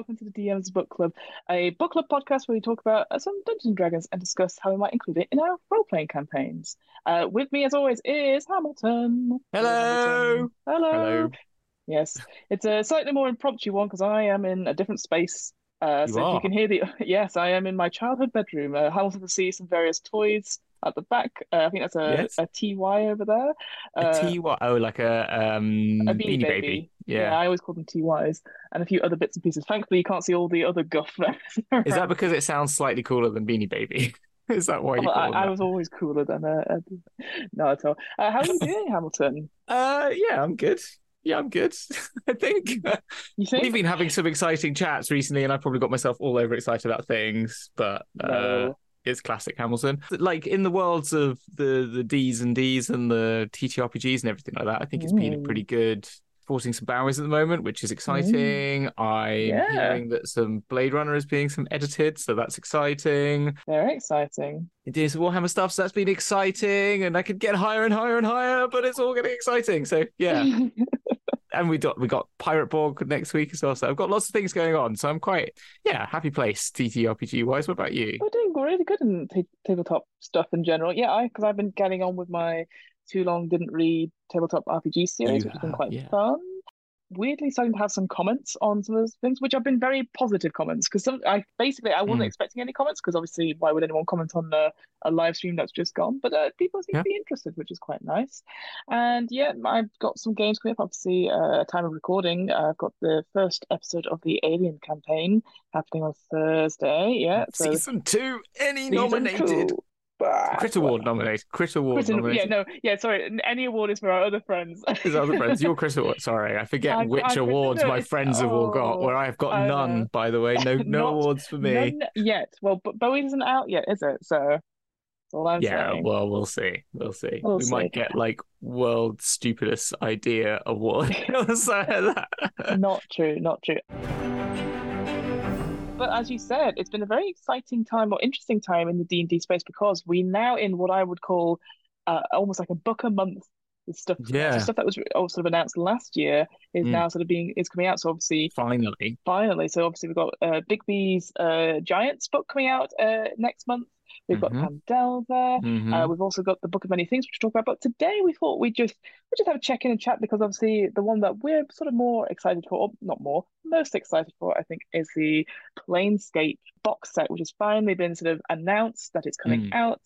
Welcome to the DM's Book Club, a book club podcast where we talk about uh, some Dungeons and Dragons and discuss how we might include it in our role playing campaigns. Uh, with me, as always, is Hamilton. Hello. Hello. Hello. Yes, it's a slightly more impromptu one because I am in a different space. Uh, so if you can hear the yes, I am in my childhood bedroom. Uh, Hamilton can see some various toys at the back. Uh, I think that's a, Yes. a TY over there. A Uh, T what? Oh, like a um a Beanie Baby. Yeah. I always call them TYs and a few other bits and pieces. Thankfully, you can't see all the other guff. there. Is that because it sounds slightly cooler than Beanie Baby? Is that why you Well, I, I was always cooler than uh, uh, no at all. Uh, how are you doing, Hamilton? Uh, yeah, I'm good. Yeah, I'm good. I think You we've been having some exciting chats recently, and I've probably got myself all over excited about things. But uh, No. It's classic Hamilton. Like in the worlds of the the D's and D's and the TTRPGs and everything like that, I think it's been a Mm. pretty good. Forcing some boundaries at the moment, which is exciting. I'm Yeah. hearing that some Blade Runner is being some edited, so that's exciting. Very exciting. Doing some Warhammer stuff, so that's been exciting, and I could get higher and higher and higher, but it's all getting exciting. So yeah, and we got we got Pirate Borg next week as well. So I've got lots of things going on. So I'm quite yeah happy place TTRPG wise. What about you? We're doing really good in ta tabletop stuff in general. Yeah, I because I've been getting on with my too long didn't read tabletop RPG series, You which has been quite yeah. fun. Weirdly, starting to have some comments on some of those things, which have been very positive comments. Because I basically I wasn't Mm. expecting any comments because obviously why would anyone comment on a, a live stream that's just gone? But uh, people seem Yeah. to be interested, which is quite nice. And yeah, I've got some games coming up. Obviously, uh, time of recording, I've got the first episode of the Alien campaign happening on Thursday. Yeah, so Season two, any Season nominated? two. Bah, Crit Award nominated. Crit Award Crit- yeah, no, yeah, sorry. Any award is for our other friends. His other friends, your Chris Award. Sorry, I forget I- which I- awards my friends have all got. oh, Where I have got I none, by the way. No, no awards for me. None yet. Well, but Bowie isn't out yet, is it? So that's all I'm Yeah, saying. well, we'll see. We'll see. We'll we might get like world stupidest idea award. or something like that. Not true, not true. But as you said, it's been a very exciting time or interesting time in the D and D space because we now in what I would call uh, almost like a book a month. Stuff, Yeah. stuff that was all sort of announced last year is Mm. now sort of being is coming out. So obviously, Finally, finally, so obviously we've got uh, Bigby's uh, Giants book coming out uh, next month. We've got Mhm. Phandelver. Mhm. Uh, we've also got the Book of Many Things, which we'll talk about. But today we thought we'd just we just have a check in and chat because obviously the one that we're sort of more excited for, or not more, most excited for, I think, is the Planescape box set, which has finally been sort of announced that it's coming Mm. out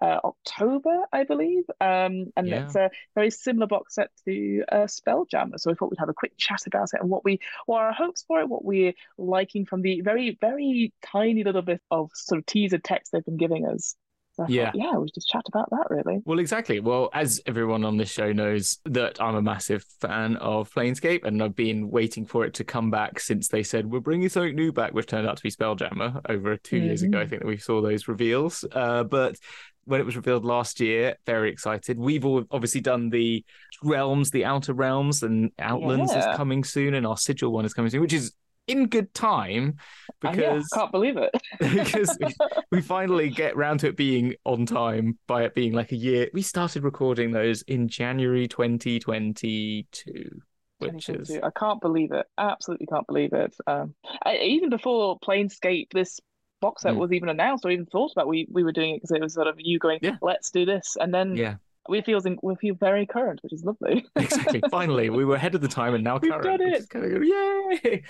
uh, October, I believe. Um, and Yeah. it's a very similar box set to uh, Spelljammer. So we thought we'd have a quick chat about it and what we what our hopes for it, what we're liking from the very very tiny little bit of sort of teaser text they've been giving us. So I thought, Yeah. yeah, we just chat about that really. Well, exactly. Well, as everyone on this show knows, that I'm a massive fan of Planescape, and I've been waiting for it to come back since they said we're bringing something new back, which turned out to be Spelljammer over 2 years ago. I Mhm. think that we saw those reveals. Uh, but when it was revealed last year, very excited. We've all obviously done the realms, the outer realms, and Outlands Yeah. is coming soon, and our Sigil one is coming soon, which is in good time Uh, yeah, because can't believe it. because we, we finally get round to it being on time by it being like a year. We started recording those in January 2022, which is I can't believe it. Absolutely can't believe it. Um, I, even before Planescape, this box set Mm. was even announced or even thought about, we we were doing it because it was sort of you going, Yeah. let's do this, and then yeah, we feel we feel very current, which is lovely. exactly. finally, we were ahead of the time and now We've current. done it. kind of. Yay!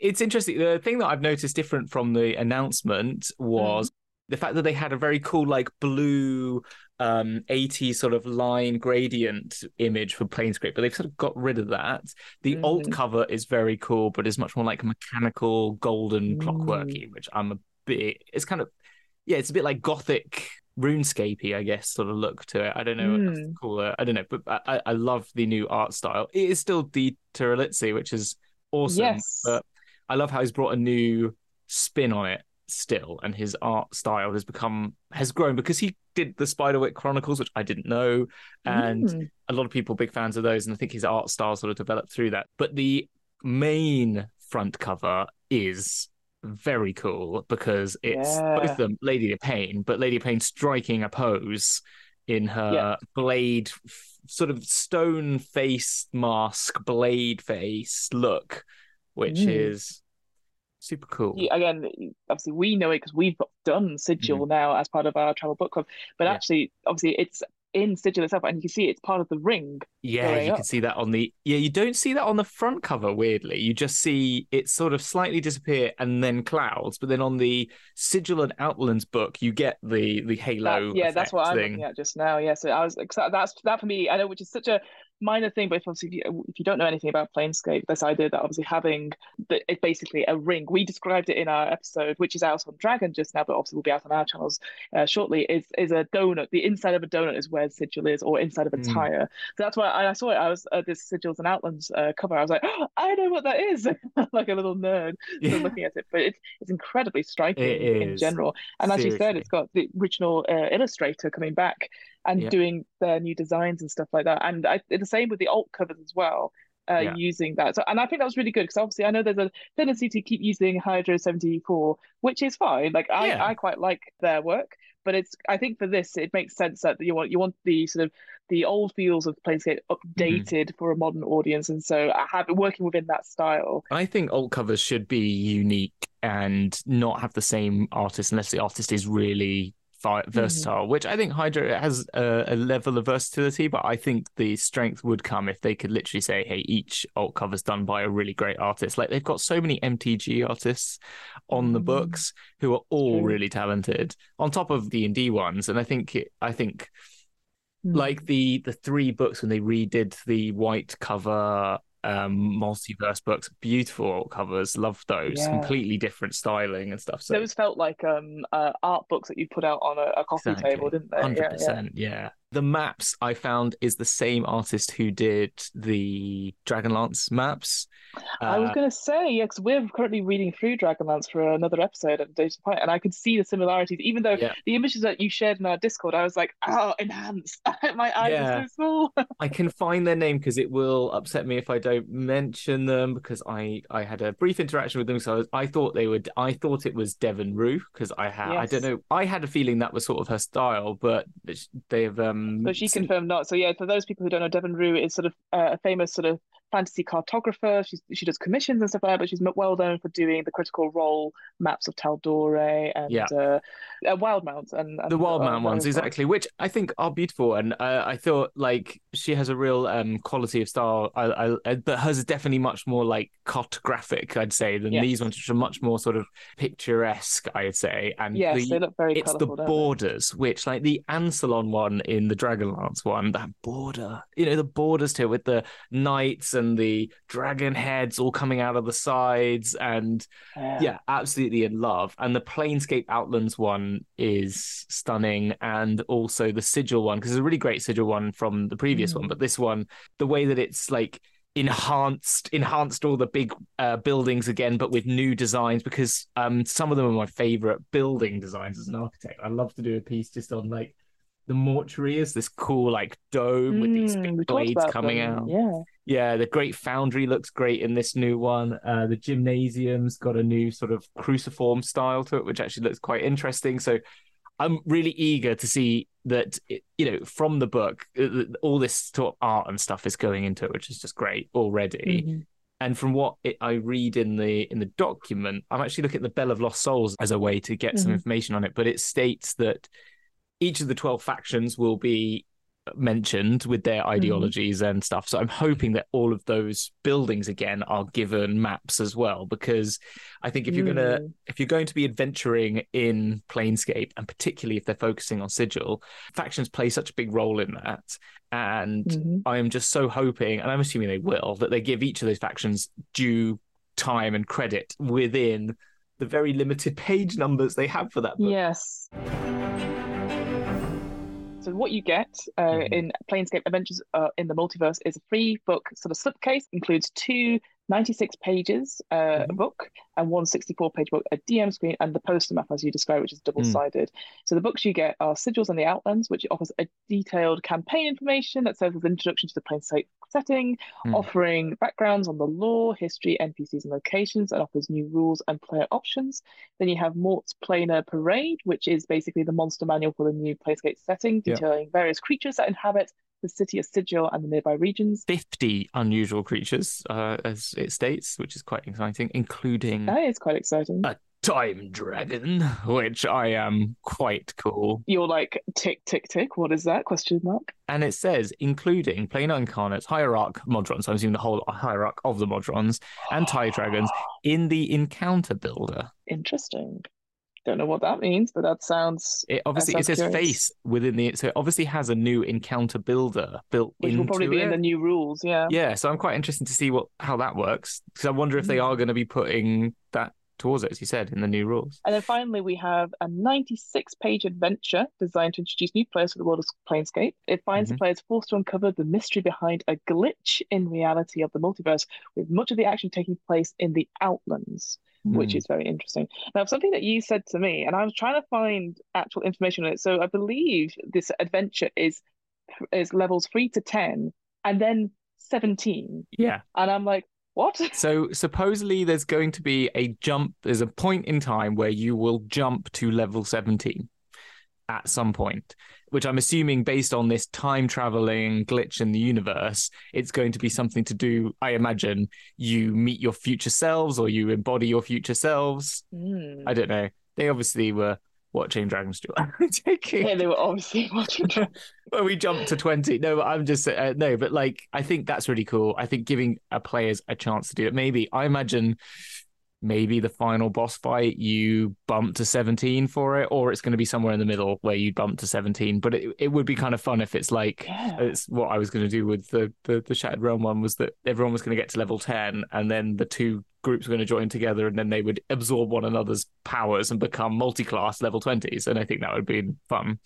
It's interesting. The thing that I've noticed different from the announcement was the fact that they had a very cool, like blue, um, 80 sort of line gradient image for Planescape, but they've sort of got rid of that. The alt Mhm. cover is very cool, but is much more like mechanical, golden, Mm. clockworky, which I'm a bit. It's kind of yeah, it's a bit like gothic. RuneScapey, I guess, sort of look to it. I don't know what else to Mm. call it. I don't know, but I, I- love the new art style. It is still D. Terralitzi, which is awesome. Yes. But I love how he's brought a new spin on it still, and his art style has become has grown because he did the Spiderwick Chronicles, which I didn't know, and Mm. a lot of people big fans of those, and I think his art style sort of developed through that. But the main front cover is very cool because it's Yeah. both of them Lady of Pain, but Lady of Pain striking a pose in her Yeah. blade sort of stone face mask, blade face look, which Mm. is super cool. Again, obviously we know it because we've done Sigil now as part of our travel book club. But actually, obviously, it's in Sigil itself, and you can see it's part of the ring. Yeah, you up. can see that on the yeah. You don't see that on the front cover. Weirdly, you just see it sort of slightly disappear and then clouds. But then on the Sigil and Outlands book, you get the the halo. That- yeah, that's what I'm looking at just now. Yeah, so I was. That's that for me. I know, which is such a minor thing, but if obviously if you, if you don't know anything about Planescape, this idea that obviously having the, it's basically a ring. We described it in our episode, which is out on Dragon just now, but obviously will be out on our channels uh, shortly. Is is a donut. The inside of a donut is where Sigil is, or inside of a Mm. tire. So that's why I, I saw it. I was uh, this Sigils and Outlands uh, cover. I was like, oh, I know what that is, like a little nerd Yeah. looking at it. But it's it's incredibly striking It in general. And as you said, it's got the original uh, illustrator coming back and Yeah. doing their new designs and stuff like that. And I, the same with the alt covers as well, uh, Yeah. using that. So, and I think that was really good because obviously I know there's a tendency to keep using Hydro74, which is fine. Like I, Yeah. I quite like their work, but it's I think for this it makes sense that you want you want the sort of the old feels of Planescape updated for a modern audience, and so I have working within that style. I think alt covers should be unique and not have the same artist unless the artist is really Mm-hmm. versatile, which I think Hydra has a, a level of versatility, but I think the strength would come if they could literally say, hey, each alt cover's done by a really great artist. Like they've got so many MTG artists on the Mm. books who are all True. really talented on top of D&D ones. And I think, it, I think Mm. like the the three books when they redid the white cover um multiverse books beautiful covers love those Yeah. completely different styling and stuff so Those felt like um uh, art books that you put out on a, a coffee Exactly. table, didn't they? Hundred Yeah, yeah. percent, yeah. The maps I found is the same artist who did the Dragonlance maps. I was Uh, going to say, yeah, because we're currently reading through Dragonlance for another episode at Data Point, and I could see the similarities. Even though Yeah. the images that you shared in our Discord, I was like, oh, enhance. My eyes Yeah. are so small. I can find their name because it will upset me if I don't mention them because I I had a brief interaction with them. So I, was, I thought they would. I thought it was Deven Rue because I had. I don't know. I had a feeling that was sort of her style, but they have. Um So she confirmed not. So yeah, for those people who don't know, Deven Rue is sort of uh, a famous sort of fantasy cartographer. She's, she does commissions and stuff like that, but she's well known for doing the critical role maps of Tal'Dorei and Yeah. uh, uh, Wildemount and, and the wild uh, ones exactly which i think are beautiful and uh, i thought like she has a real um quality of style I, I uh, but hers is definitely much more like cartographic i'd say than Yes. these ones which are much more sort of picturesque i'd say and Yes, the, they look very it's the don't they? borders which like the Ansalon one in the dragonlance one that border you know the borders to it with the knights and the dragon heads all coming out of the sides and yeah, absolutely in love. And the Planescape Outlands one is stunning, and also the Sigil one because it's a really great Sigil one from the previous one. Mm. But this one, the way that it's like enhanced enhanced all the big uh, buildings again but with new designs because um some of them are my favorite building designs as an architect i love to do a piece just on like the mortuary is this cool like dome with these Mm, big blades coming them, out Yeah. Yeah, the Great Foundry looks great in this new one. Uh, the gymnasium's got a new sort of cruciform style to it, which actually looks quite interesting. So I'm really eager to see that, you know, from the book, uh, all this sort of art and stuff is going into it, which is just great already. Mhm. And from what it, I read in the in the document, I'm actually looking at the Bell of Lost Souls as a way to get some Mhm. information on it. But it states that each of the 12 factions will be mentioned with their ideologies and stuff. So I'm hoping that all of those buildings again are given maps as well, because I think if you're gonna Mm. if you're going to be adventuring in Planescape, and particularly if they're focusing on Sigil, factions play such a big role in that. And Mhm. I am just so hoping, and I'm assuming they will, that they give each of those factions due time and credit within the very limited page numbers they have for that book. Yes. So what you get uh, Mhm. in Planescape Adventures uh, in the Multiverse is a free book sort of slipcase, includes two 96 pages uh, Mhm. book and one 64 page book, a DM screen, and the poster map as you described, which is double sided. So the books you get are Sigils and the Outlands, which offers a detailed campaign information that serves as an introduction to the Planescape setting, Mm. offering backgrounds on the lore, history, NPCs, and locations, and offers new rules and player options. Then you have Mort's Planar Parade, which is basically the monster manual for the new Planescape setting, Yeah. detailing various creatures that inhabit the city of Sigil and the nearby regions. 50 unusual creatures, uh, as it states, which is quite exciting, including That is quite exciting. a time dragon, which I am quite cool. You're like tick tick tick. What is that? Question mark. And it says, including plain incarnates, hierarch modrons, I'm assuming the whole hierarch of the modrons, and tie dragons in the encounter builder. Interesting. Don't know what that means, but that sounds It obviously sounds it says curious. face within the so it obviously has a new encounter builder built which into will probably be it. in the new rules. Yeah. Yeah, so I'm quite interested to see what how that works because I wonder if they Mm. are going to be putting that towards it, as you said, in the new rules. And then finally, we have a 96 page adventure designed to introduce new players to the world of Planescape. It finds Mhm. the players forced to uncover the mystery behind a glitch in reality of the multiverse, with much of the action taking place in the Outlands, which Hmm. is very interesting. Now, something that you said to me, and I was trying to find actual information on it. So I believe this adventure is is levels three to 10, and then 17. yeah. And I'm like, what? So supposedly there's going to be a jump. There's a point in time where you will jump to level 17 at some point, which I'm assuming based on this time traveling glitch in the universe, it's going to be something to do. I imagine you meet your future selves or you embody your future selves. Hmm. I don't know. They obviously were watching Dragon's taking Yeah, they were obviously watching. when we jumped to 20 no i'm just uh, no but like i think that's really cool i think giving a players a chance to do it maybe i imagine maybe the final boss fight you bump to 17 for it or it's going to be somewhere in the middle where you bump to 17 but it, it would be kind of fun if it's like Yeah. it's what i was going to do with the, the the shattered realm one was that everyone was going to get to level 10 and then the two groups were going to join together and then they would absorb one another's powers and become multi-class level 20s and i think that would be fun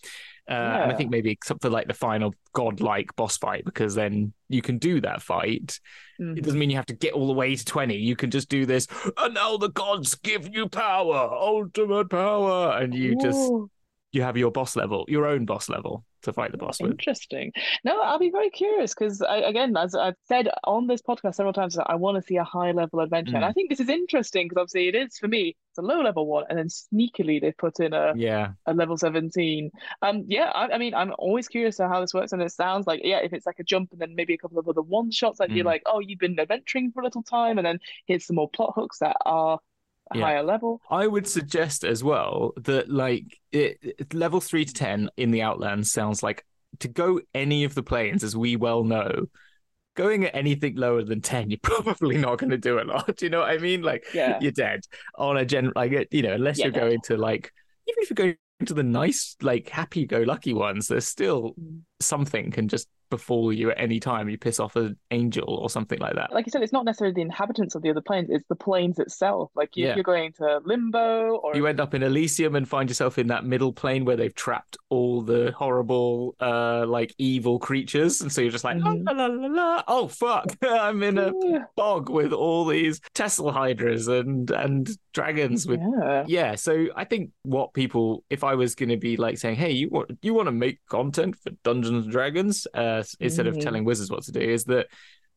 uh, and I think maybe except for like the final godlike boss fight, because then you can do that fight. Mhm. It doesn't mean you have to get all the way to 20. You can just do this, and now the gods give you power, ultimate power. And you just Ooh, you have your boss level, your own boss level to fight the boss with. interesting. No, I'll be very curious because again, as I've said on this podcast several times, I want to see a high level adventure, and Mm. I think this is interesting because obviously it is for me. It's a low level one, and then sneakily they put in a, Yeah. a level seventeen. Um, yeah, I, I mean, I'm always curious to how this works, and it sounds like yeah, if it's like a jump and then maybe a couple of other one shots, like you're Mm. like, oh, you've been adventuring for a little time, and then here's some more plot hooks that are Yeah. higher level. I would suggest as well that like it, it- level three to ten in the Outlands sounds like to go any of the planes, as we well know. Going at anything lower than ten, you're probably not going to do a lot. Do you know what I mean? Like Yeah. you're dead on a gen. Like you know, unless Yeah, you're going to like even if you're going to the nice, like happy-go-lucky ones, there's still Mm. Something can just befall you at any time. You piss off an angel or something like that. like you said, it's not necessarily the inhabitants of the other planes; it's the planes itself. Like if Yeah. you're going to limbo, or you end up in Elysium and find yourself in that middle plane where they've trapped all the horrible, uh, like evil creatures, and so you're just like, Mhm. oh, la, la, la. oh fuck, I'm in a Yeah. bog with all these Tesla hydras and and dragons with. yeah, Yeah, so I think what people, if I was going to be like saying, "Hey, you want you want to make content for Dungeons and Dragons," uh, instead of Mhm. telling wizards what to do, is that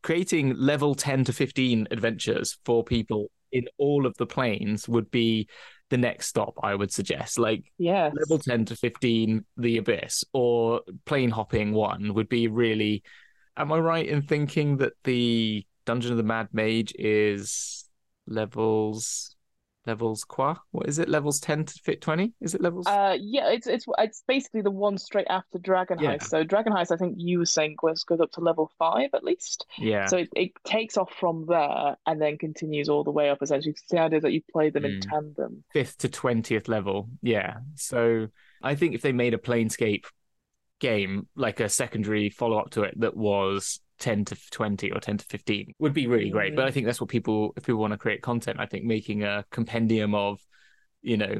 creating level ten to fifteen adventures for people in all of the planes would be the next stop. I would suggest, like yes. level ten to fifteen, the abyss, or plane hopping one would be really. Am I right in thinking that the Dungeon of the Mad Mage is levels levels qua? What is it? Levels ten to fit twenty? Is it levels? Uh, yeah, it's it's it's basically the one straight after Dragon Yeah. Heist. So Dragon Heist, I think you were saying goes goes up to level five at least. yeah. So it, it takes off from there and then continues all the way up. Essentially, the idea that you play them in Mm. tandem. fifth to twentieth level. Yeah. So I think if they made a Planescape game, like a secondary follow up to it that was ten to twenty or ten to fifteen, would be really great. But I think that's what people, if people want to create content, I think making a compendium of, you know,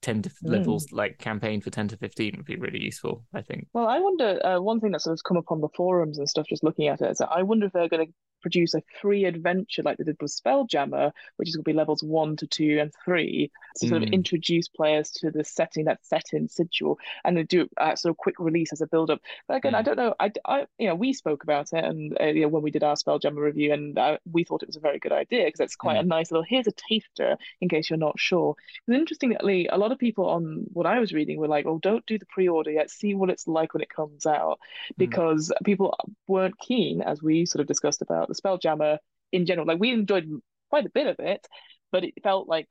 ten to Mm. levels like campaign for ten to fifteen would be really useful. I think. Well, I wonder. Uh, one thing that sort of come up on the forums and stuff, just looking at it, is that I wonder if they're going to produce a free adventure like they did with Spelljammer, which is going to be levels one to two and three, to sort of Mm. introduce players to the setting that's set in Sigil, and then do a sort of quick release as a build up. But again, I Mm. don't know. I, I, you know, we spoke about it, and uh, you know, when we did our Spelljammer review, and uh, we thought it was a very good idea because it's quite Mm. a nice little. Here's a taster in case you're not sure. And interestingly, a lot of people on what I was reading were like, "Oh, don't do the pre-order yet. See what it's like when it comes out," because people weren't keen, as we sort of discussed about the Spelljammer in general. Like we enjoyed quite a bit of it, but it felt like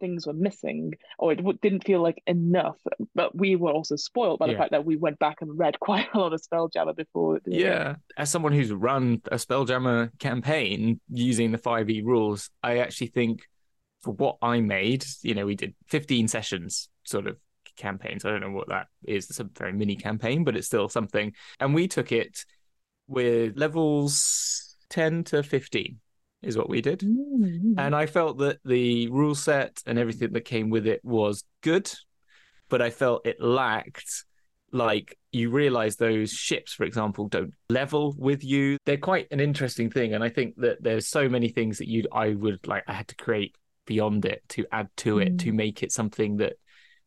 things were missing, or it w- didn't feel like enough. But we were also spoiled by the Yeah. fact that we went back and read quite a lot of Spelljammer before. Yeah, as someone who's run a Spelljammer campaign using the 5e rules, I actually think for what I made, you know, we did 15 sessions sort of campaigns. I don't know what that is. It's a very mini campaign, but it's still something. And we took it with levels 10 to 15 is what we did. Mm. And I felt that the rule set and everything that came with it was good, but I felt it lacked like you realize those ships for example don't level with you they're quite an interesting thing and i think that there's so many things that you i would like i had to create beyond it to add to it to make it something that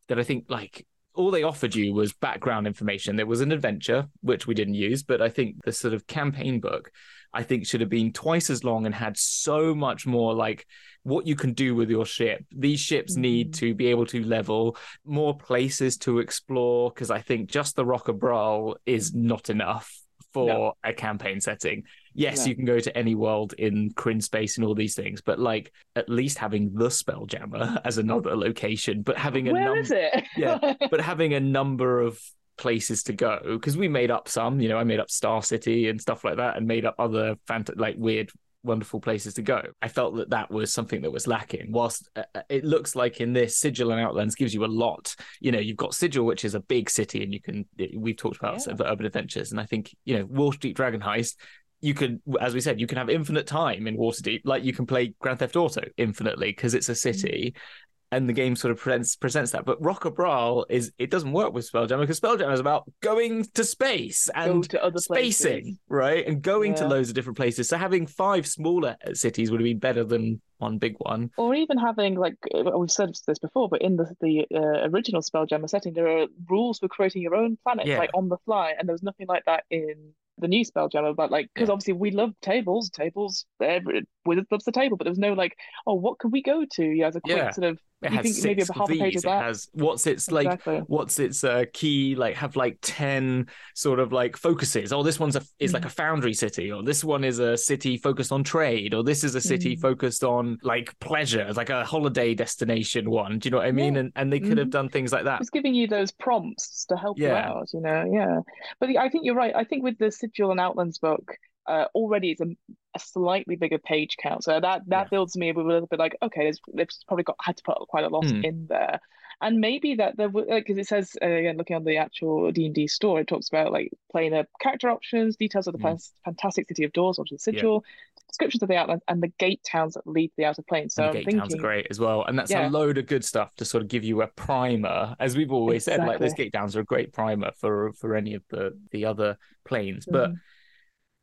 that i think like all they offered you was background information there was an adventure which we didn't use but i think the sort of campaign book i think should have been twice as long and had so much more like what you can do with your ship these ships need Mhm. to be able to level more places to explore because i think just the rock of Bral is not enough for No. a campaign setting yes No. you can go to any world in Krynnspace and all these things but like at least having the spelljammer as another location but having a Where number is it? Yeah, but having a number of places to go because we made up some you know i made up star city and stuff like that and made up other fant- like weird wonderful places to go. I felt that that was something that was lacking. Whilst uh, uh, it looks like in this sigil and outlands gives you a lot. You know you've got sigil which is a big city and you can we've talked about Yeah. the urban adventures and i think you know wall street dragon heist you can as we said you can have infinite time in waterdeep like you can play grand theft auto infinitely because it's a city and the game sort of presents presents that. But Rock of Bral is it doesn't work with Spelljammer because Spelljammer is about going to space Go and to other spacing, places. right? And going to loads of different places. So having five smaller cities would have been better than one big one. Or even having like uh, we've said this before, but in the the uh, original Spelljammer setting, there are rules for creating your own planet Yeah. like on the fly, and there was nothing like that in the new Spelljammer. But like, because Yeah. obviously we love tables, tables, every, Wizards loves the table, but there was no like, oh, what can we go to? Yeah, as a quick Yeah. sort of It You think maybe half a page of It has what's its like exactly. what's its uh, key like have like 10 sort of like focuses oh this one's a is like a foundry city or this one is a city focused on trade or this is a city Mm. focused on like pleasure like a holiday destination one do you know what i mean Yeah. and and they could have Mhm. done things like that It's giving you those prompts to help you Yeah. out, you know. Yeah, but I think you're right. I think with the Sigil and Outlands book, uh, already it's a, a slightly bigger page count, so that that Yeah. builds me with a little bit like, okay, there's, they've probably got had to put quite a lot Hmm. in there, and maybe that there because it says uh, again looking on the actual D and D store, it talks about like planar character options, details of the fan- fantastic city of doors, which is the Sigil, descriptions of the Outlands, and the gate towns that lead to the outer planes. So the gate thinking, towns are great as well and that's Yeah. a load of good stuff to sort of give you a primer as we've always said like those Exactly. gate towns are a great primer for for any of the the other planes but Mhm.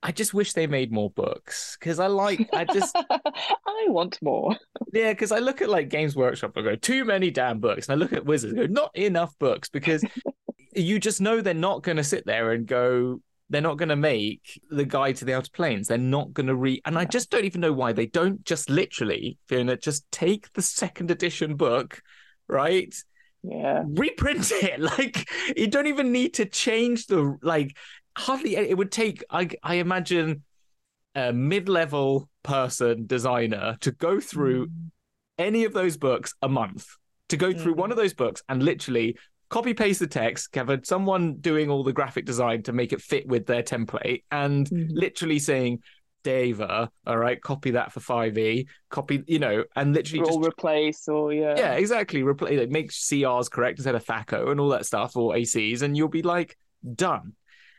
I just wish they made more books because i like i just I want more. Yeah, because I look at like Games Workshop and go, too many damn books. And I look at Wizards go, not enough books because you just know they're not going to sit there and go, they're not going to make the guide to the outer planes. They're not going to read. And I just don't even know why they don't just literally, Fiona, just take the second edition book, right? Yeah. reprint it. Like you don't even need to change the like hardly it would take I I imagine a mid-level person designer to go through Mm. any of those books a month to go through Mm. one of those books and literally copy paste the text have someone doing all the graphic design to make it fit with their template and Mhm. literally saying Dava, all right, copy that for 5e, copy, you know, and literally Or just replace or yeah. yeah, exactly. Replace like, make CRs correct instead of THACO and all that stuff, or ACs, and you'll be like done.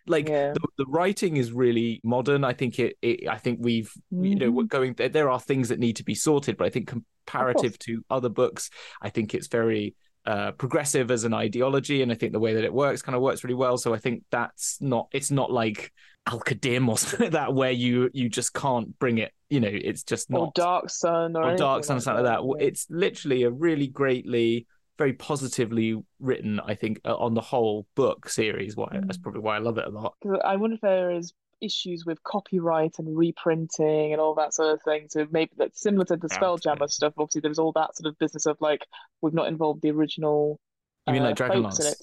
Like Yeah. the, the writing is really modern. I think it. it I think we've you know we're going. There, there are things that need to be sorted, but I think comparative to other books, I think it's very uh, progressive as an ideology, and I think the way that it works kind of works really well. So I think that's not it's not like Al-Qadim or something like that where you you just can't bring it. You know, it's just not or Dark Sun or, or Dark Sun or something like that. yeah. It's literally a really greatly, very positively written. I think uh, on the whole book series. Why that's Mm. probably why I love it a lot. I wonder if there is issues with copyright and reprinting and all that sort of thing. So maybe that's similar to the. Spelljammer stuff. Obviously, there's all that sort of business of like we've not involved the original You mean uh, like Dragonlance?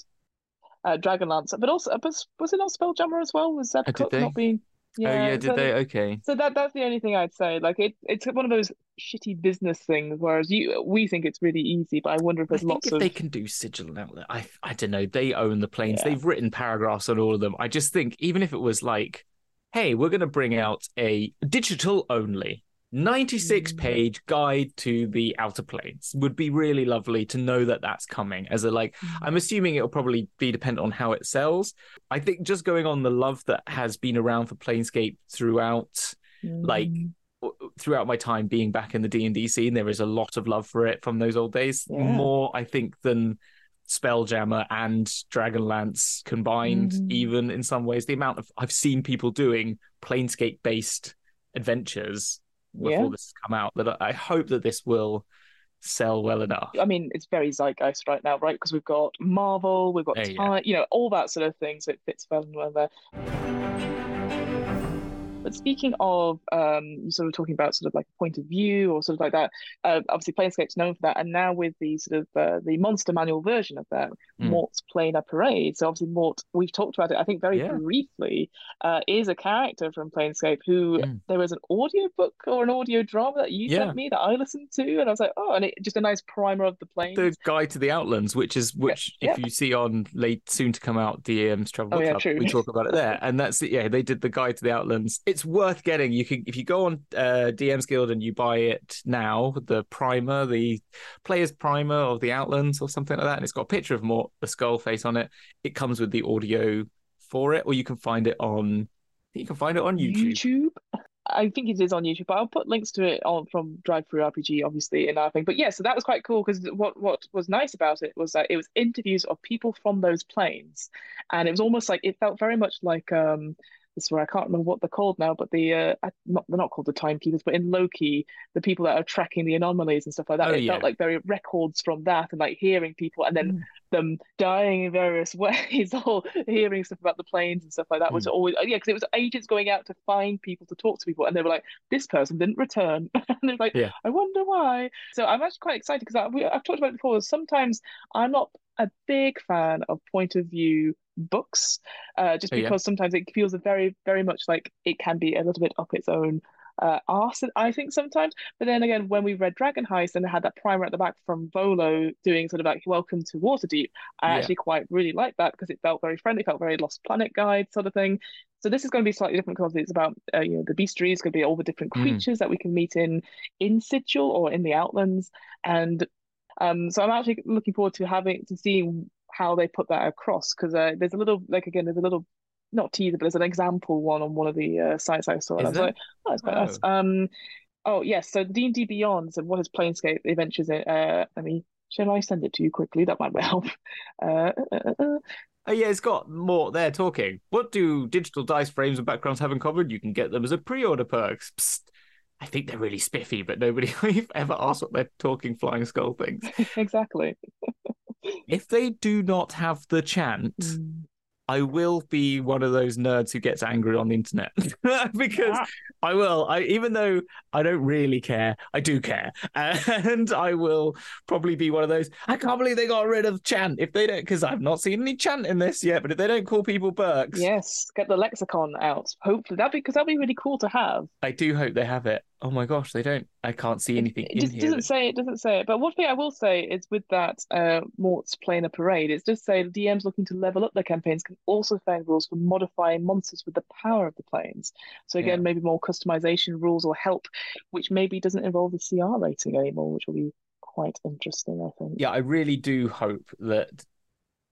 Uh, Dragonlance, but also was, was it not Spelljammer as well? Was Zeb Cook not being? Oh yeah, did so, they? Okay. So that that's the only thing I'd say. Like it, it's one of those shitty business things. Whereas you, we think it's really easy, but I wonder if I there's think lots if of they can do sigil outlet, I I don't know. They own the planes. Yeah. They've written paragraphs on all of them. I just think even if it was like, hey, we're going to bring out a digital only 96 Mm. page guide to the outer planes would be really lovely to know that that's coming as a like Mm. i'm assuming it'll probably be dependent on how it sells i think just going on the love that has been around for planescape throughout like Mm. throughout my time being back in the D&D scene there is a lot of love for it from those old days Yeah. more I think than Spelljammer and Dragonlance combined Mhm. even in some ways the amount of I've seen people doing planescape based adventures before Yeah. this has come out that I hope that this will sell well enough I mean, it's very zeitgeist right now, right? Because we've got Marvel, we've got Yeah, yeah. you know, all that sort of thing. So it fits well and well there. But speaking of, um, you sort of talking about sort of like a point of view or sort of like that. Uh, obviously, Planescape's known for that, and now with the sort of uh, the monster manual version of that, Mm. Mort's Planar Parade. So obviously, Mort, we've talked about it, I think, very Yeah. briefly, uh, is a character from Planescape who Mm. there was an audio book or an audio drama that you Yeah. sent me that I listened to, and I was like, oh, and it just a nice primer of the plane. the guide to the outlands which is which yeah. if you see on late soon to come out DM's travel Oh, Book yeah, Club, true. we talk about it there and that's it yeah they did the guide to the outlands it's worth getting you can if you go on uh DM's Guild and you buy it now the primer the player's primer of the outlands or something like that and it's got a picture of Mort the skull face on it it comes with the audio for it or you can find it on you can find it on YouTube, YouTube. I think it is on YouTube, but I'll put links to it on from Drive Through RPG, obviously, in our thing. But yeah, so that was quite cool because what what was nice about it was that it was interviews of people from those planes, and it was almost like it felt very much like um this is where I can't remember what they're called now, but the uh not they're not called the timekeepers, but in Loki, the people that are tracking the anomalies and stuff like that. Oh, it yeah. felt like very records from that and like hearing people and then Mm. them dying in various ways or hearing stuff about the planes and stuff like that was Mm. always yeah because it was agents going out to find people to talk to people and they were like this person didn't return and they're like Yeah. I wonder why so I'm actually quite excited because I've talked about it before sometimes I'm not a big fan of point of view books uh, just Oh, yeah. because sometimes it feels very very much like it can be a little bit up its own uh, arse, I think sometimes. But then again, when we read Dragon Heist and it had that primer at the back from Volo doing sort of like Welcome to Waterdeep, I Yeah. actually quite really liked that because it felt very friendly, felt very Lonely Planet guide sort of thing. So this is going to be slightly different because it's about uh, you know the. It's going to be all the different Mm. creatures that we can meet in in Sigil or in the Outlands, and um, so I'm actually looking forward to having to seeing how they put that across because uh, there's a little like again there's a little not teaser but there's an example one on one of the uh, sites I saw and Is I was like oh it's quite nice um oh yes so D&D Beyond so what is Planescape Adventures uh let me shall I send it to you quickly that might help uh, uh, Oh yeah, it's got more there talking. What do digital dice frames and backgrounds have in common? You can get them as a pre-order perks. Psst. I think they're really spiffy, but nobody we've ever asked what their talking flying skull things. exactly If they do not have the chant, Mm. I will be one of those nerds who gets angry on the internet because Ah. I will. I even though I don't really care, I do care, and I will probably be one of those. I can't believe they got rid of chant if they don't, because I've not seen any chant in this yet. But if they don't call people Berks, yes get the lexicon out hopefully that'd be because that'd be really cool to have I do hope they have it. Oh my gosh, they don't. I can't see anything It in just here. doesn't that- say it doesn't say it. But one thing I will say is with that uh Mort's Planar Parade, it does say the DMs looking to level up their campaigns can also find rules for modifying monsters with the power of the planes. So again, Yeah. maybe more customization rules or help, which maybe doesn't involve the CR rating anymore, which will be quite interesting, I think. yeah, I really do hope that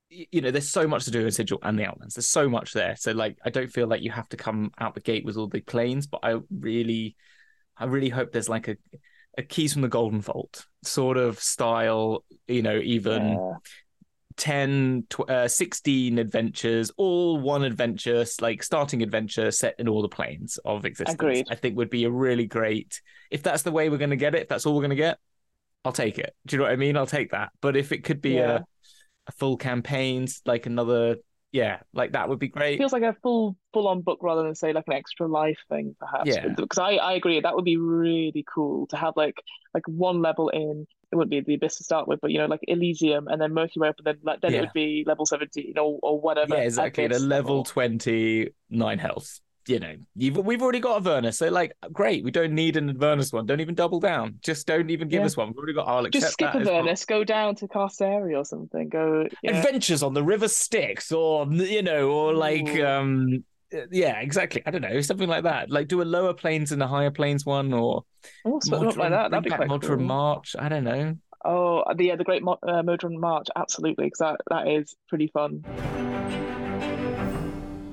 you know there's so much to do in Sigil and the Outlands. There's so much there. So like I don't feel like you have to come out the gate with all the planes, but I really I really hope there's like a a Keys from the Golden Vault sort of style, you know, even Yeah. 10, tw- uh, 16 adventures, all one adventure, like starting adventure set in all the planes of existence. Agreed. I think would be a really great, if that's the way we're going to get it, if that's all we're going to get, I'll take it. Do you know what I mean? I'll take that. But if it could be Yeah. a, a full campaign, like another, yeah, like that would be great. feels like a full full on book rather than say like an extra life thing perhaps Yeah. because I, I agree that would be really cool to have like like one level in it wouldn't be the abyss to start with but you know like elysium and then mercury Road, but then like then Yeah. it would be level 17 or, or whatever yeah, exactly. A level 20, nine health. You know, you've, we've already got Avernus. So, like, great. We don't need an Avernus one. Don't even double down. Just don't even give Yeah. us one. We've already got, I'll just skip as well. Avernus go down to Castari or something go yeah. adventures on the river styx or you know or like Ooh. um yeah exactly i don't know something like that like do a lower planes and a higher planes one or oh, something like that that'd be quite Modron cool. march i don't know oh the yeah the great Mo- uh, Modron March absolutely because that, that is pretty fun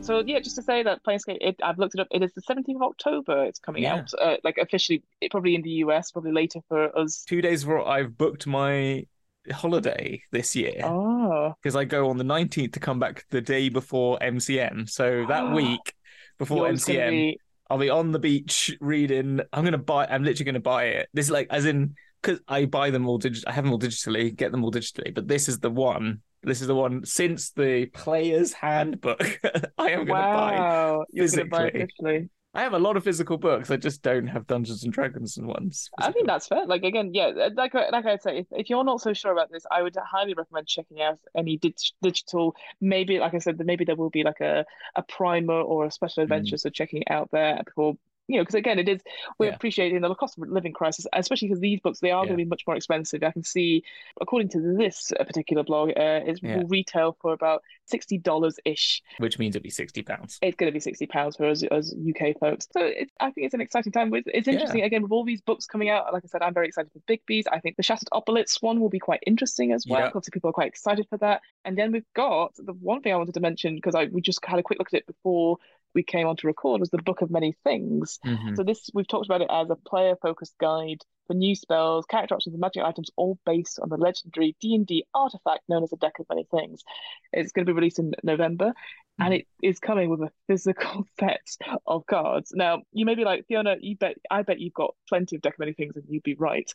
So yeah, just to say that Planescape, it, I've looked it up. It is the 17th of October. It's coming Yeah. out, uh, like officially, it, probably in the US, probably later for us. two days before i've booked my holiday this year Oh, because i go on the 19th to come back the day before mcm so that week before yours mcm be I'll be on the beach reading. I'm gonna buy. I'm literally gonna buy it. This is like as in because I buy them all digitally. I have them all digitally, get them all digitally. But this is the one. This is the one since the player's handbook. I am gonna buy. wow. You're gonna buy officially. I have a lot of physical books. I just don't have Dungeons and Dragons and ones. I think that's fair. Like again, yeah, uh, like I- like I say, if, if you're not so sure about this, I would highly recommend checking out any dig- digital. Maybe, like I said, maybe there will be like a a primer or a special Mm. adventure. So checking it out there before. You know, because again, it is we're Yeah. appreciating the cost of living crisis, especially because these books they are Yeah. going to be much more expensive. I can see, according to this particular blog, uh, it Yeah. will retail for about sixty dollars ish. which means it'll be sixty pounds. It's going to be sixty pounds for us as UK folks. So it's, I think it's an exciting time. With it's interesting again with all these books coming out. Like I said, I'm very excited for Bigby's. I think the Shattered Obelisks one will be quite interesting as well. Yeah. Obviously, people are quite excited for that. And then we've got the one thing I wanted to mention because I we just had a quick look at it before we came on to record was the Book of Many Things. Mhm. So this we've talked about it as a player-focused guide for new spells, character options, and magic items, all based on the legendary D and D artifact known as the Deck of Many Things. It's going to be released in November, and Mhm. it is coming with a physical set of cards. Now you may be like Fiona, you bet, I bet you've got plenty of Deck of Many Things, and you'd be right.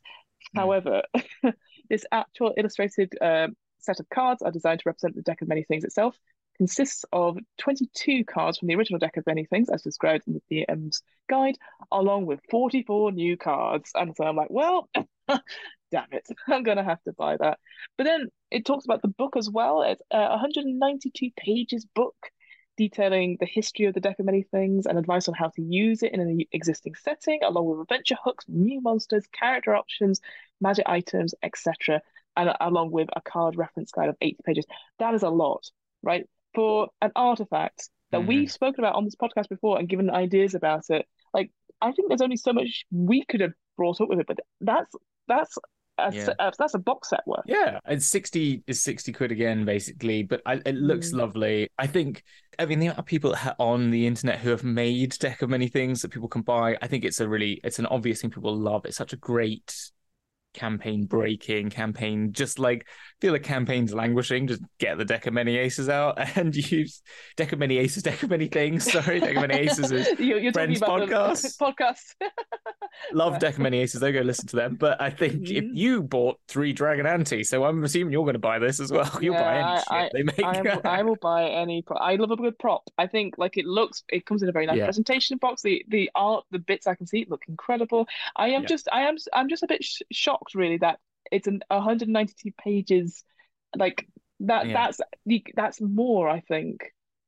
Mm. However, this actual illustrated um, set of cards are designed to represent the Deck of Many Things itself consists of 22 cards from the original deck of many things, as described in the DM's guide, along with 44 new cards. And so I'm like, well, damn it, I'm going to have to buy that. But then it talks about the book as well. It's a 192 pages book detailing the history of the deck of many things and advice on how to use it in an existing setting, along with adventure hooks, new monsters, character options, magic items, etc. And along with a card reference guide of 80 pages. That is a lot, right? For an artifact that Mhm. we've spoken about on this podcast before and given ideas about it. Like, I think there's only so much we could have brought up with it, but that's that's a, Yeah. a- that's a box set worth. Yeah, it's sixty is sixty quid again, basically. But I, it looks Mm. lovely. I think. I mean, the amount of people on the internet who have made deck of many things that people can buy. I think it's a really, it's an obvious thing people love. It's such a great campaign breaking campaign. Just like feel the campaign's languishing. Just get the deck of many aces out and use deck of many aces, deck of many things. Sorry, deck of many aces is you're, you're Friends podcast. podcast. love deck of many aces. Don't go listen to them. But I think if Mhm. you bought three dragon ante, so I'm assuming you're going to buy this as well. You'll buy any Yeah, shit I- they make. I, am, I will buy any. Pro- I love a good prop. I think like it looks. It comes in a very nice Yeah. presentation box. The the art, the bits I can see look incredible. I am Yeah. just. I am. I'm just a bit sh- shocked, really, that it's an 192 pages. Like that. Yeah. That's. That's more. I think.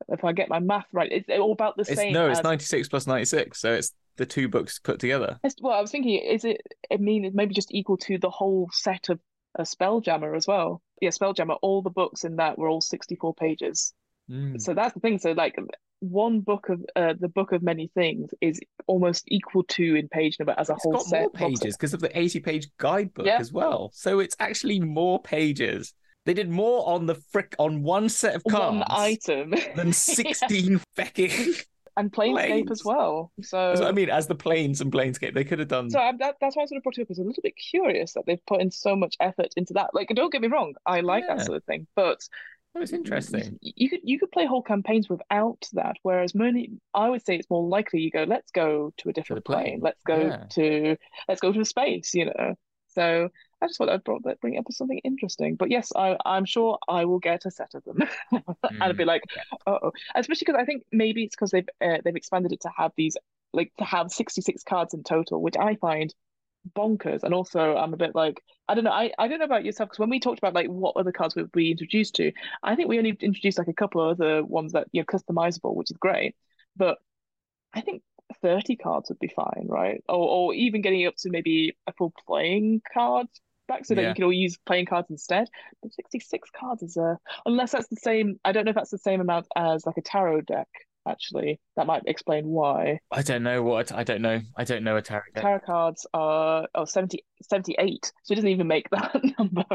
If I get my math right, it's all about the It's, same. no, it's as- 96 plus 96, so it's the two books put together. It's- Well, I was thinking, is it? I mean, it's maybe just equal to the whole set of a Spelljammer as well. Yeah, Spelljammer. All the books in that were all 64 pages. Mm. So that's the thing. So like one book of uh, the book of many things is almost equal to in page number as a It's whole got set. more pages because of the 80 page guidebook Yeah. as well. So it's actually more pages. They did more on the frick on one set of cards One item. than 16 fecking and Planescape Planes. as well. So I mean, as the planes and Planescape, they could have done. So I'm, that, that's why I sort of brought it up. I was a little bit curious that they've put in so much effort into that. Like, don't get me wrong, I like Yeah. that sort of thing, but That was interesting. y- You could you could play whole campaigns without that. Whereas many, I would say it's more likely you go, let's go to a different plane. plane. Let's go Yeah. to let's go to space. You know. So I just thought I'd brought that bring it up as something interesting. But yes, I I'm sure I will get a set of them, and I'd be Mm, like, oh, especially because I think maybe it's because they've uh, they've expanded it to have these like to have 66 cards in total, which I find bonkers. And also, I'm a bit like, I don't know, I, I don't know about yourself because when we talked about like what other cards would be introduced to, I think we only introduced like a couple of other ones that you know customizable, which is great. But I think 30 cards would be fine, right? Or or even getting up to maybe a full playing card back so that Yeah. you can all use playing cards instead. But 66 cards is a unless that's the same. I don't know if that's the same amount as like a tarot deck. Actually, that might explain why. I don't know what I don't know. I don't know a tarot deck. Tarot cards are oh 70, 78, so it doesn't even make that number.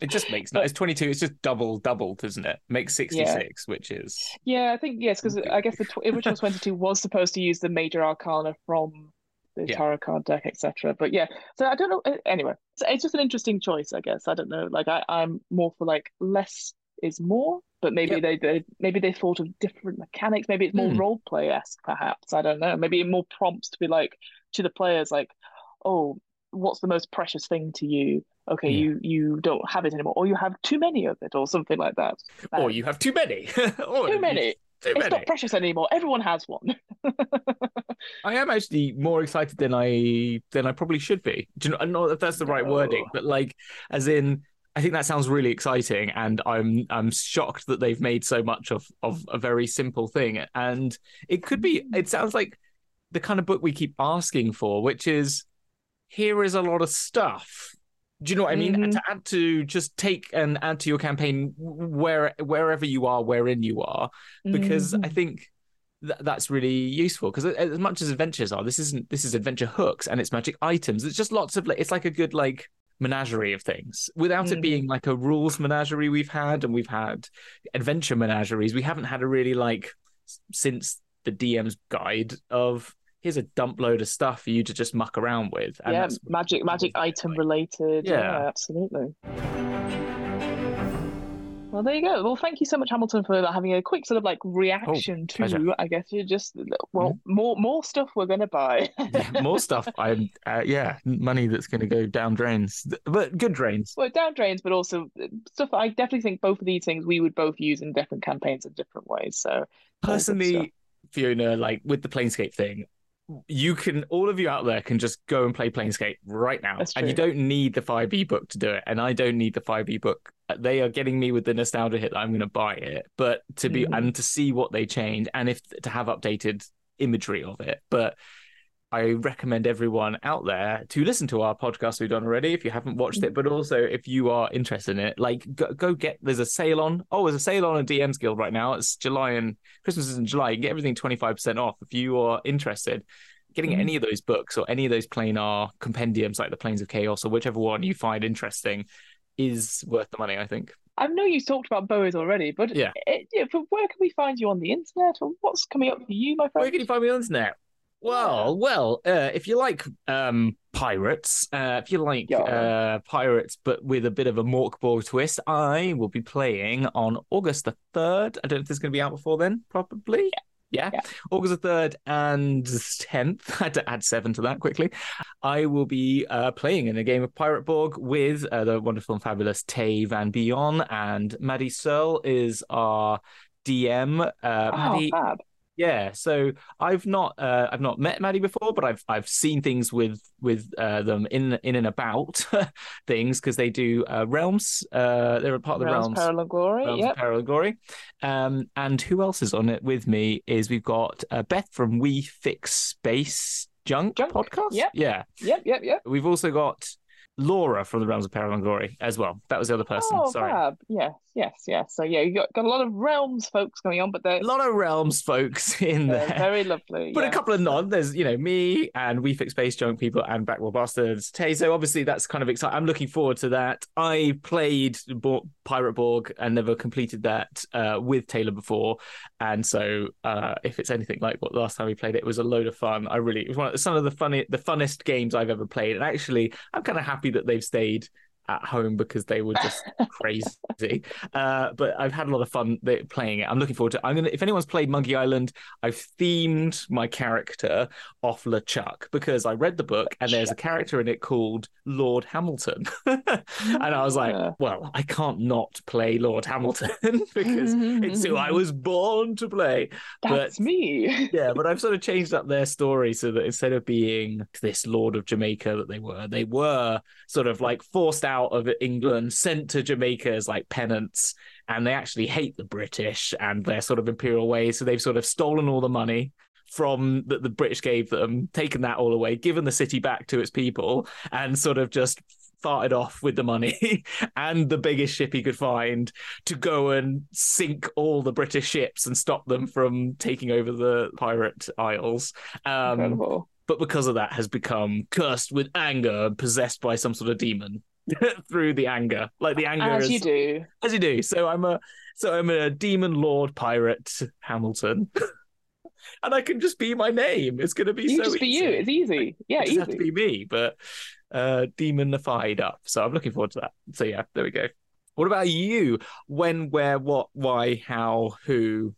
It just makes no. It's twenty two. It's just double doubled, isn't it? Makes sixty six, which is Yeah, I think yes, because I guess the tw original 22 was supposed to use the major arcana from the Yeah. tarot card deck, etc. But yeah, so I don't know. uh, Anyway, so it's just an interesting choice, I guess. I don't know. Like I, I'm more for like less is more, but maybe Yep. they, they maybe they thought of different mechanics. Maybe it's more Hmm. role play esque, perhaps. I don't know. Maybe it more prompts to be like to the players, like, oh, what's the most precious thing to you? Okay, Yeah. you you don't have it anymore, or you have too many of it, or something like that. or Um, you have too many. or too many. Too It's many. not precious anymore. Everyone has one. I am actually more excited than I than I probably should be. Do you know? I don't know if that's the right wording, but like, as in, I think that sounds really exciting, and I'm I'm shocked that they've made so much of of a very simple thing. And it could be. It sounds like the kind of book we keep asking for, which is here is a lot of stuff. Do you know what I mean? And Mhm. to add to just take and add to your campaign where wherever you are, wherein you are, because I Mhm. think th- that's really useful. Because as much as adventures are, this isn't this is adventure hooks and it's magic items. It's just lots of like it's like a good like menagerie of things without it Mhm. being like a rules menagerie we've had and we've had adventure menageries. We haven't had a really like since the DM's guide of here's a dump load of stuff for you to just muck around with. And yeah, magic magic item related. Yeah. Yeah. absolutely. Well, there you go. Well, thank you so much, Hamilton, for having a quick sort of like reaction to. pleasure. I guess you just well, more more stuff we're gonna buy. yeah, more stuff. I'm uh, yeah, money that's going to go down drains, but good drains. well, down drains, but also uh, stuff. I definitely think both of these things we would both use in different campaigns in different ways. So all good stuff. Personally, Fiona, like with the Planescape thing, you can all of you out there can just go and play Planescape right now, and you don't need the five e book to do it. And I don't need the five e book. They are getting me with the nostalgia hit that I'm going to buy it, but to be Mhm. and to see what they changed, and if to have updated imagery of it, but. I recommend everyone out there to listen to our podcast we've done already if you haven't watched it, but also if you are interested in it, like go, go get there's a sale on. Oh, there's a sale on a DM's Guild right now. It's July and Christmas is in July. You get everything 25% off if you are interested. Getting Mhm. any of those books or any of those planar compendiums like the Planes of Chaos or whichever one you find interesting is worth the money, I think. I know you talked about boas already, but Yeah. it, yeah, but where can we find you on the internet, or what's coming up for you, my friend? Where can you find me on the internet? Well, well, uh, if you like um, pirates, uh, if you like Yeah. uh, pirates, but with a bit of a Mörk Borg twist, I will be playing on August the 3rd. I don't know if this is going to be out before then, probably. Yeah. Yeah. August the 3rd and 10th. I had to add seven to that quickly. I will be uh, playing in a game of Pirate Borg with uh, the wonderful and fabulous Tay Van Bion, and Maddie Searle is our DM. Uh, Oh, Maddie, fab. Yeah, so I've not uh, I've not met Maddie before, but I've I've seen things with with uh, them in in and about things because they do uh, realms. Uh, they're a part of the Realms, realms. Peril and Glory. Realms Yep. of Peril and Glory. Um, and who else is on it with me? Is we've got uh, Beth from We Fix Space Junk, Junk, podcast. yep. Yeah, Yep. Yep. Yep. we've also got Laura from the Realms of Peril and Glory as well. That was the other person. Oh, Sorry. fab. Yes, yes, yes. So yeah, you got, got a lot of realms folks going on, but they're A lot of Realms folks in there. very lovely. But a couple of non. There's, you know, me and We Fix Space Junk People and Backwell Bastards. Tay, so obviously that's kind of exciting. I'm looking forward to that. I played Bo- Pirate Borg and never completed that uh, with Taylor before. And so uh, if it's anything like what last time we played it, it was a load of fun. I really, it was one of, some of the funny, the funnest games I've ever played. And actually, I'm kind of happy that they've stayed at home because they were just crazy. Uh, but I've had a lot of fun playing it. I'm looking forward to. I'm gonna. If anyone's played Monkey Island, I've themed my character off LeChuck because I read the book and there's a character in it called Lord Hamilton, and I was like, well, I can't not play Lord Hamilton because it's who I was born to play. That's but- me. Yeah, but I've sort of changed up their story so that instead of being this Lord of Jamaica that they were, they were sort of like forced out of England, sent to Jamaica as like penance, and they actually hate the British and their sort of imperial ways. So they've sort of stolen all the money from that the British gave them, taken that all away, given the city back to its people, and sort of just farted off with the money and the biggest ship he could find to go and sink all the British ships and stop them from taking over the pirate isles. Um, Incredible. but because of that, has become cursed with anger and possessed by some sort of demon through the anger, like the anger As is- you do. as you do. So I'm a so I'm a demon lord pirate Hamilton. And I can just be my name. It's going to be You so just be you. It's easy. Yeah, it just easy. have to be me, but uh demonified up. So I'm looking forward to that. So yeah, there we go. What about you? When, where, what, why, how, who,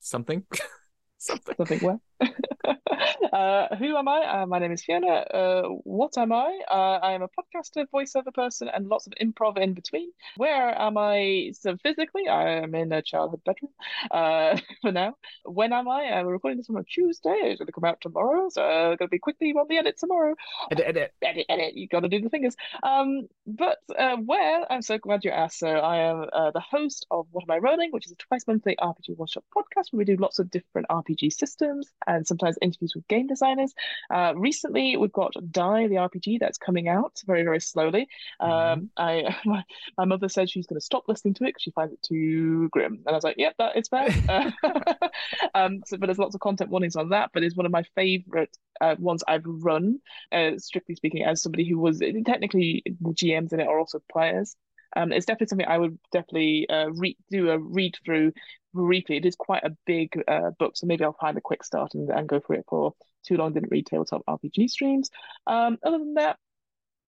something, something. Something where? uh, who am I? Uh, my name is Fiona. Uh, what am I? Uh, I am a podcaster, voiceover person, and lots of improv in between. Where am I? So physically, I am in a childhood bedroom uh, for now. When am I? We're recording this on a Tuesday. It's going to come out tomorrow, so uh, going to be quickly on the edit tomorrow. Edit, edit. edit, edit. You got to do the fingers. Um, but uh, where I'm so glad you asked. So I am uh, the host of What Am I Rolling, which is a twice monthly RPG one shot podcast where we do lots of different RPG systems and sometimes interviews with game designers. Uh, recently we've got Die the RPG that's coming out very very slowly. Um, I my, my mother said she's going to stop listening to it because she finds it too grim, and I was like, yep, that is fair. Uh, um, so but there's lots of content warnings on that, but it's one of my favorite uh, ones I've run uh, strictly speaking, as somebody who was technically the GMs in it are also players. Um, it's definitely something I would definitely uh, re- do a read through briefly. It is quite a big uh, book, so maybe I'll find a quick start and, and go through it for too long. Didn't read tabletop RPG streams. Um, other than that,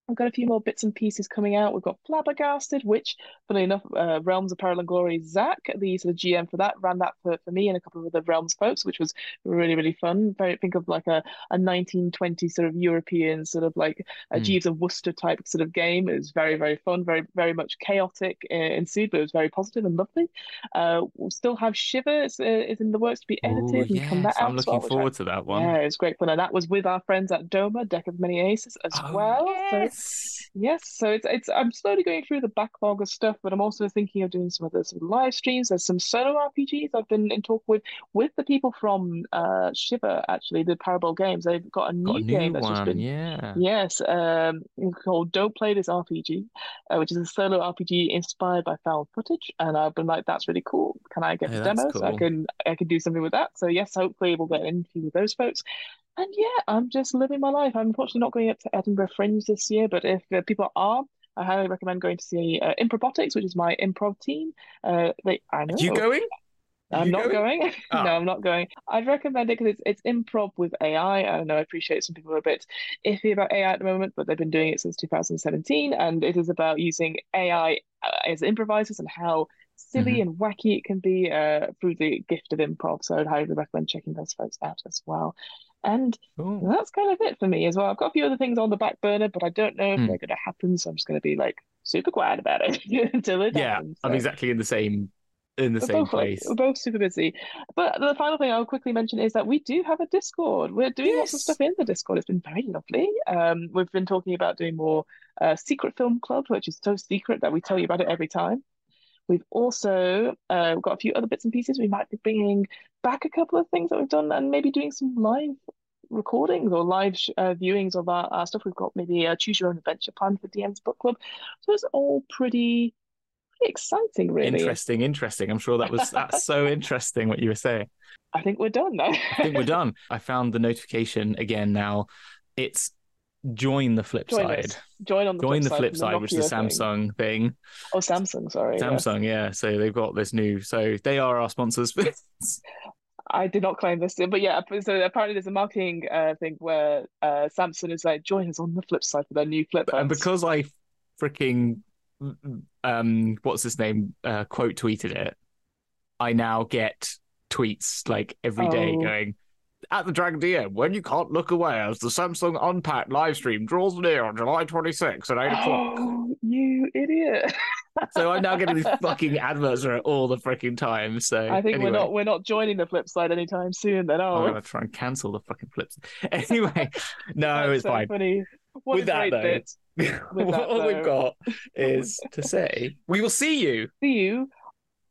I've got a few more bits and pieces coming out. We've got Flabbergasted, which, funnily enough, uh, Realms of Peril and Glory, Zach, the sort of GM for that, ran that for, for me and a couple of other Realms folks, which was really, really fun. Very think of like a, a 1920 sort of European, sort of like a Mm. Jeeves of Wooster type sort of game. It was very, very fun, very, very much chaotic uh, ensued, but it was very positive and lovely. Uh, we'll still have Shiver, it's, uh, is in the works to be edited Ooh, and come yes, that out. I'm as well, looking I- forward to that one. yeah, it was great fun, and that was with our friends at Doma, Deck of Many Aces as Oh, well. So yes. yes, so it's it's I'm slowly going through the backlog of stuff, but I'm also thinking of doing some other some live streams. There's some solo RPGs I've been in talk with with the people from uh Shiver actually, the parable Games. They've got a new, Got a new game that's just been yeah. Yes, um, called Don't Play This RPG, uh, which is a solo RPG inspired by found footage, and I've been like, that's really cool. Can I get Oh, the demo so I can I can do something with that? So yes, hopefully we'll get an interview with those folks. And yeah, I'm just living my life. I'm unfortunately not going up to Edinburgh Fringe this year, but if uh, people are, I highly recommend going to see uh, Improbotics, which is my improv team. Uh, they I know Are you going? I'm you not going. Ah. No, I'm not going. I'd recommend it because it's it's improv with AI. I know I appreciate some people are a bit iffy about AI at the moment, but they've been doing it since 2017, and it is about using AI uh, as improvisers and how silly Mm-hmm. and wacky it can be uh, through the gift of improv. So I'd highly recommend checking those folks out as well. And Cool. that's kind of it for me as well. I've got a few other things on the back burner, but I don't know if Hmm. they're going to happen, so I'm just going to be like super quiet about it until it Yeah, happens. I'm exactly in the same in the we're same both, place. we're both super busy. But the final thing I'll quickly mention is that we do have a Discord. We're doing lots of stuff in the Discord. It's been very lovely. Um, we've been talking about doing more uh, secret film club, which is so secret that we tell you about it every time. We've also uh, got a few other bits and pieces. We might be bringing back a couple of things that we've done and maybe doing some live recordings or live uh, viewings of our, our, stuff. We've got maybe a choose your own adventure plan for DM's book club. So it's all pretty, pretty exciting, really. Interesting, interesting. I'm sure that was that's so interesting what you were saying. I think we're done now. I think we're done. I found the notification again now. It's join the flip join side. Us. Join on the join flip the side, flip side, the which is the Samsung thing. thing. Oh, Samsung, sorry. Samsung, yeah. yeah. So they've got this new. So they are our sponsors. I did not claim this, but yeah. So apparently, there's a marketing uh, thing where uh, Samsung is like, join us on the flip side for their new flip. And because I freaking um, what's his name? Uh, quote tweeted it. I now get tweets like every day Oh. going at the Dragon DM when you can't look away as the Samsung Unpacked live stream draws near on July 26th at 8 o'clock. Oh, you idiot! so I'm now getting these fucking adverts all the freaking time. So I think anyway, we're not we're not joining the flip side anytime soon. Then, I'm oh, gonna try and cancel the fucking flips. Anyway, no, That's it's so fine. Funny. What With that, though, bit. With that, All we've got is to say we will see you See you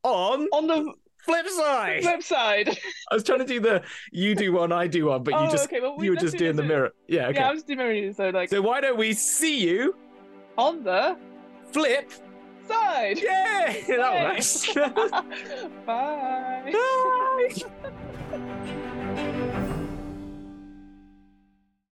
on on the flip side. flip side. I was trying to do the you do one, I do one, but oh, you just okay. Well, we, you were just do doing the this. mirror. Yeah, okay. Yeah, I was doing mirror. So like So why don't we see you on the flip? side. Yeah, that Yay. works. Bye. Bye.